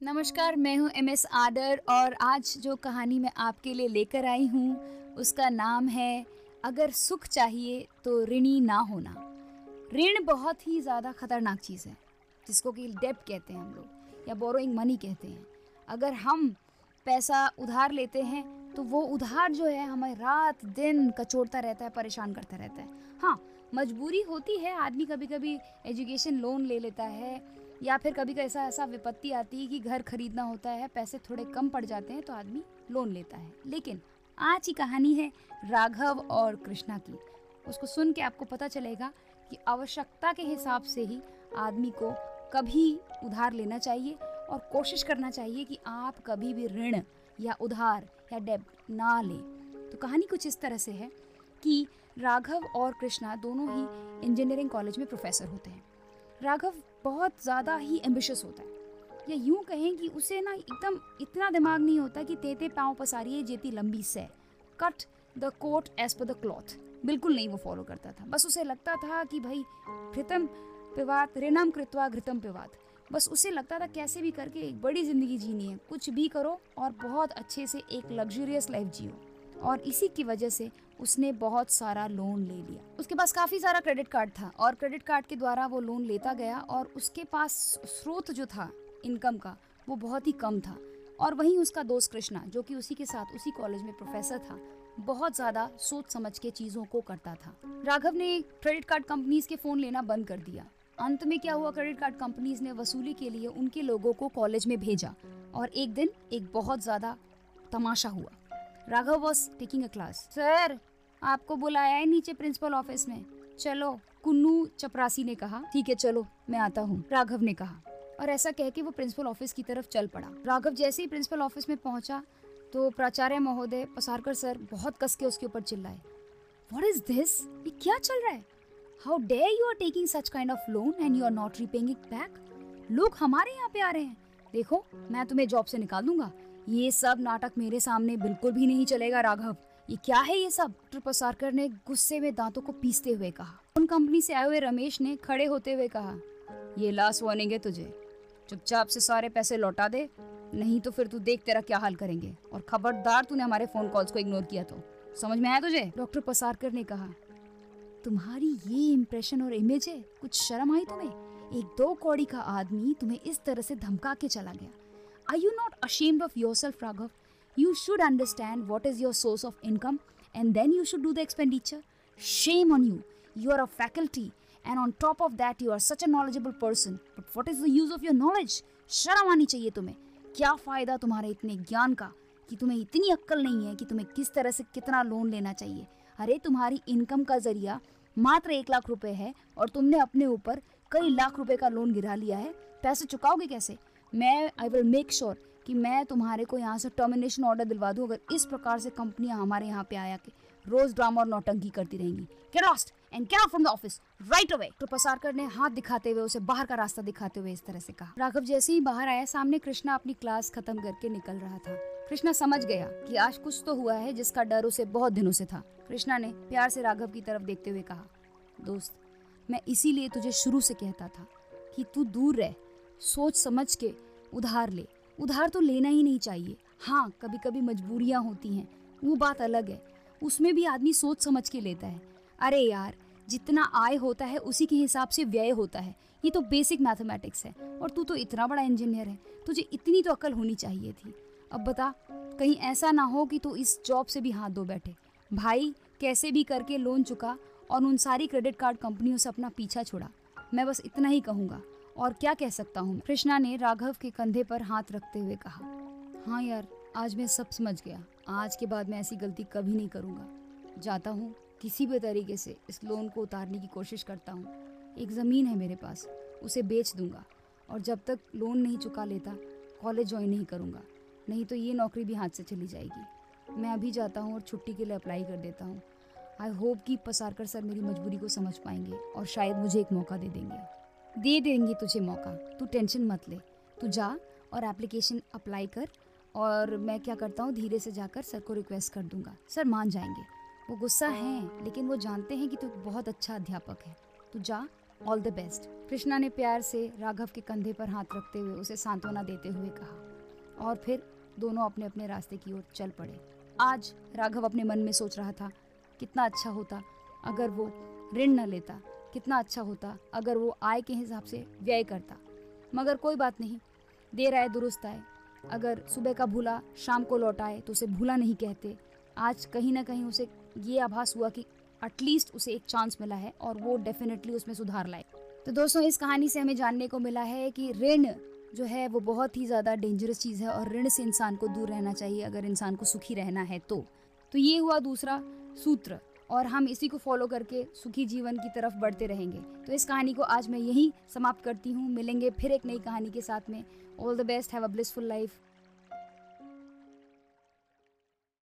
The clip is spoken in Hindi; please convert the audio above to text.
नमस्कार, मैं हूँ एम एस आडर और आज जो कहानी मैं आपके लिए लेकर आई हूँ, उसका नाम है, अगर सुख चाहिए तो ऋणी ना होना। ऋण बहुत ही ज़्यादा खतरनाक चीज़ है, जिसको कि डेप्ट कहते हैं हम लोग, या बोरोइंग मनी कहते हैं। अगर हम पैसा उधार लेते हैं तो वो उधार जो है, हमें रात दिन कचोड़ता रहता है, परेशान करता रहता है। हाँ मजबूरी होती है, आदमी कभी कभी एजुकेशन लोन ले लेता है या फिर कभी ऐसा ऐसा विपत्ति आती है कि घर खरीदना होता है, पैसे थोड़े कम पड़ जाते हैं तो आदमी लोन लेता है। लेकिन आज की कहानी है राघव और कृष्णा की। उसको सुन के आपको पता चलेगा कि आवश्यकता के हिसाब से ही आदमी को कभी उधार लेना चाहिए और कोशिश करना चाहिए कि आप कभी भी ऋण या उधार या डेब ना लें। तो कहानी कुछ इस तरह से है कि राघव और कृष्णा दोनों ही इंजीनियरिंग कॉलेज में प्रोफेसर होते हैं। राघव बहुत ज़्यादा ही एम्बिशियस होता है। या यूँ कहें कि उसे ना एकदम इतना दिमाग नहीं होता कि तेते पाँव पसारिए, जेती लंबी से। Cut the coat as per the cloth बिल्कुल नहीं वो फॉलो करता था। बस उसे लगता था कि भाई, घृतम पिवात, ऋणम कृत्वा घृतम पिवात। बस उसे लगता था कैसे भी करके एक बड़ी ज़िंदगी जीनी है। कुछ भी करो और बहुत अच्छे से एक लग्जरियस लाइफ जियो। और इसी की वजह से उसने बहुत सारा लोन ले लिया। उसके पास काफ़ी सारा क्रेडिट कार्ड था और क्रेडिट कार्ड के द्वारा वो लोन लेता गया और उसके पास स्रोत जो था इनकम का, वो बहुत ही कम था। और वहीं उसका दोस्त कृष्णा, जो कि उसी के साथ, उसी कॉलेज में प्रोफेसर था, बहुत ज़्यादा सोच समझ के चीज़ों को करता था। राघव ने क्रेडिट कार्ड कंपनीज़ के फ़ोन लेना बंद कर दिया। अंत में क्या हुआ? क्रेडिट कार्ड कंपनीज़ ने वसूली के लिए उनके लोगों को कॉलेज में भेजा और एक दिन एक बहुत ज़्यादा तमाशा हुआ। Raghav was taking a class sir आपको बुलाया है नीचे प्रिंसिपल ऑफ़िस में। चलो, कुन्नू चपरासी ने कहा। ठीक है, चलो, मैं आता हूँ, राघव ने कहा। और ऐसा कह के वो प्रिंसिपल ऑफ़िस की तरफ़ चल पड़ा। राघव जैसे ही प्रिंसिपल ऑफ़िस में पहुँचा तो प्राचार्य महोदय पसारकर सर बहुत कस के उसके ऊपर चिल्लाए। वॉट इज़ दिस ये क्या चल रहा है? How dare you are taking such kind of loan and you are not repaying it back लोग हमारे यहाँ पे आ रहे हैं। देखो, मैं तुम्हें जॉब से निकाल दूँगा। ये सब नाटक मेरे सामने बिल्कुल भी नहीं चलेगा, राघव। ये क्या है ये सब? डॉक्टर पसारकर ने गुस्से में दांतों को पीसते हुए कहा। उन कंपनी से आए हुए रमेश ने खड़े होते हुए कहा ये लास्ट वार्निंग है तुझे। चुपचाप से सारे पैसे लौटा दे नहीं तो फिर तू देख तेरा क्या हाल करेंगे। और खबरदार तूने हमारे फ़ोन कॉल्स को इग्नोर किया तो। समझ में आया तुझे? डॉक्टर पसारकर ने कहा तुम्हारी ये इम्प्रेशन और इमेज है? कुछ शर्म आई तुम्हें? एक दो कौड़ी का आदमी तुम्हें इस तरह से धमका के चला गया। Are you not ashamed of yourself, Raghav? You should understand what is your source of income and then you should do the expenditure. Shame on you. You are a faculty and on top of that you are such a knowledgeable person. But what is the use of your knowledge? शर्म आनी चाहिए तुम्हें क्या फ़ायदा तुम्हारे इतने ज्ञान का कि तुम्हें इतनी अक्ल नहीं है कि तुम्हें किस तरह से कितना लोन लेना चाहिए अरे तुम्हारी इनकम का ज़रिया मात्र एक लाख रुपए है और तुमने अपने ऊपर कई लाख रुपए का लोन गिरा लिया है पैसे चुकाओगे कैसे मैं आई विल मेक श्योर कि मैं तुम्हारे को यहाँ से टर्मिनेशन ऑर्डर दिलवा दूँ, अगर इस प्रकार से कंपनियाँ हमारे यहाँ पे आया कि रोज ड्रामा और नौटंकी करती रहेंगी। Get lost and get from the office right away तो पसारकर ने हाथ दिखाते हुए, उसे बाहर का रास्ता दिखाते हुए इस तरह से कहा। राघव जैसे ही बाहर आया, सामने कृष्णा अपनी क्लास खत्म करके निकल रहा था। कृष्णा समझ गया कि आज कुछ तो हुआ है जिसका डर उसे बहुत दिनों से था। कृष्णा ने प्यार से राघव की तरफ़ देखते हुए कहा, दोस्त, मैं इसीलिए तुझे शुरू से कहता था कि तू दूर रह, सोच समझ के उधार ले। उधार तो लेना ही नहीं चाहिए। हाँ कभी कभी मजबूरियाँ होती हैं। वो बात अलग है। उसमें भी आदमी सोच समझ के लेता है। अरे यार, जितना आय होता है, उसी के हिसाब से व्यय होता है। ये तो बेसिक मैथमेटिक्स है। और तू तो इतना बड़ा इंजीनियर है। तुझे इतनी तो अकल होनी चाहिए थी। अब बता, कहीं ऐसा ना हो कि तू इस जॉब से भी हाथ धो बैठे। भाई, कैसे भी करके लोन चुका और उन सारी क्रेडिट कार्ड कंपनियों से अपना पीछा छोड़ा। मैं बस इतना ही कहूँगा। और क्या कह सकता हूँ? कृष्णा ने राघव के कंधे पर हाथ रखते हुए कहा हाँ यार, आज मैं सब समझ गया। आज के बाद मैं ऐसी गलती कभी नहीं करूँगा। जाता हूँ किसी भी तरीके से इस लोन को उतारने की कोशिश करता हूँ। एक ज़मीन है मेरे पास, उसे बेच दूँगा और जब तक लोन नहीं चुका लेता, कॉलेज ज्वाइन नहीं करूँगा। नहीं तो ये नौकरी भी हाथ से चली जाएगी। मैं अभी जाता हूँ और छुट्टी के लिए अप्लाई कर देता हूँ। आई होप कि पसारकर सर मेरी मजबूरी को समझ पाएँगे और शायद मुझे एक मौका दे देंगे। दे देंगे तुझे मौका। तू टेंशन मत ले। तू जा और एप्लीकेशन अप्लाई कर और मैं क्या करता हूँ, धीरे से जाकर सर को रिक्वेस्ट कर दूँगा। सर मान जाएँगे। वो गुस्सा है, लेकिन वो जानते हैं कि तू बहुत अच्छा अध्यापक है। तू जा। ऑल द बेस्ट कृष्णा ने प्यार से राघव के कंधे पर हाथ रखते हुए उसे सांत्वना देते हुए कहा। और फिर दोनों अपने अपने रास्ते की ओर चल पड़े। आज राघव अपने मन में सोच रहा था, कितना अच्छा होता अगर वो ऋण न लेता। कितना अच्छा होता, अगर वो आय के हिसाब से व्यय करता। मगर कोई बात नहीं, देर आए, दुरुस्त आए। अगर सुबह का भूला, शाम को लौट आए तो उसे भूला नहीं कहते। आज कहीं ना कहीं उसे ये आभास हुआ कि एटलीस्ट उसे एक चांस मिला है और वो डेफिनेटली उसमें सुधार लाए। तो दोस्तों, इस कहानी से हमें जानने को मिला है कि ऋण जो है, वो बहुत ही ज़्यादा डेंजरस चीज़ है और ऋण से इंसान को दूर रहना चाहिए, अगर इंसान को सुखी रहना है तो। तो ये हुआ दूसरा सूत्र। और हम इसी को फॉलो करके सुखी जीवन की तरफ़ बढ़ते रहेंगे। तो इस कहानी को आज मैं यहीं समाप्त करती हूँ। मिलेंगे फिर एक नई कहानी के साथ में। All the best have a blissful life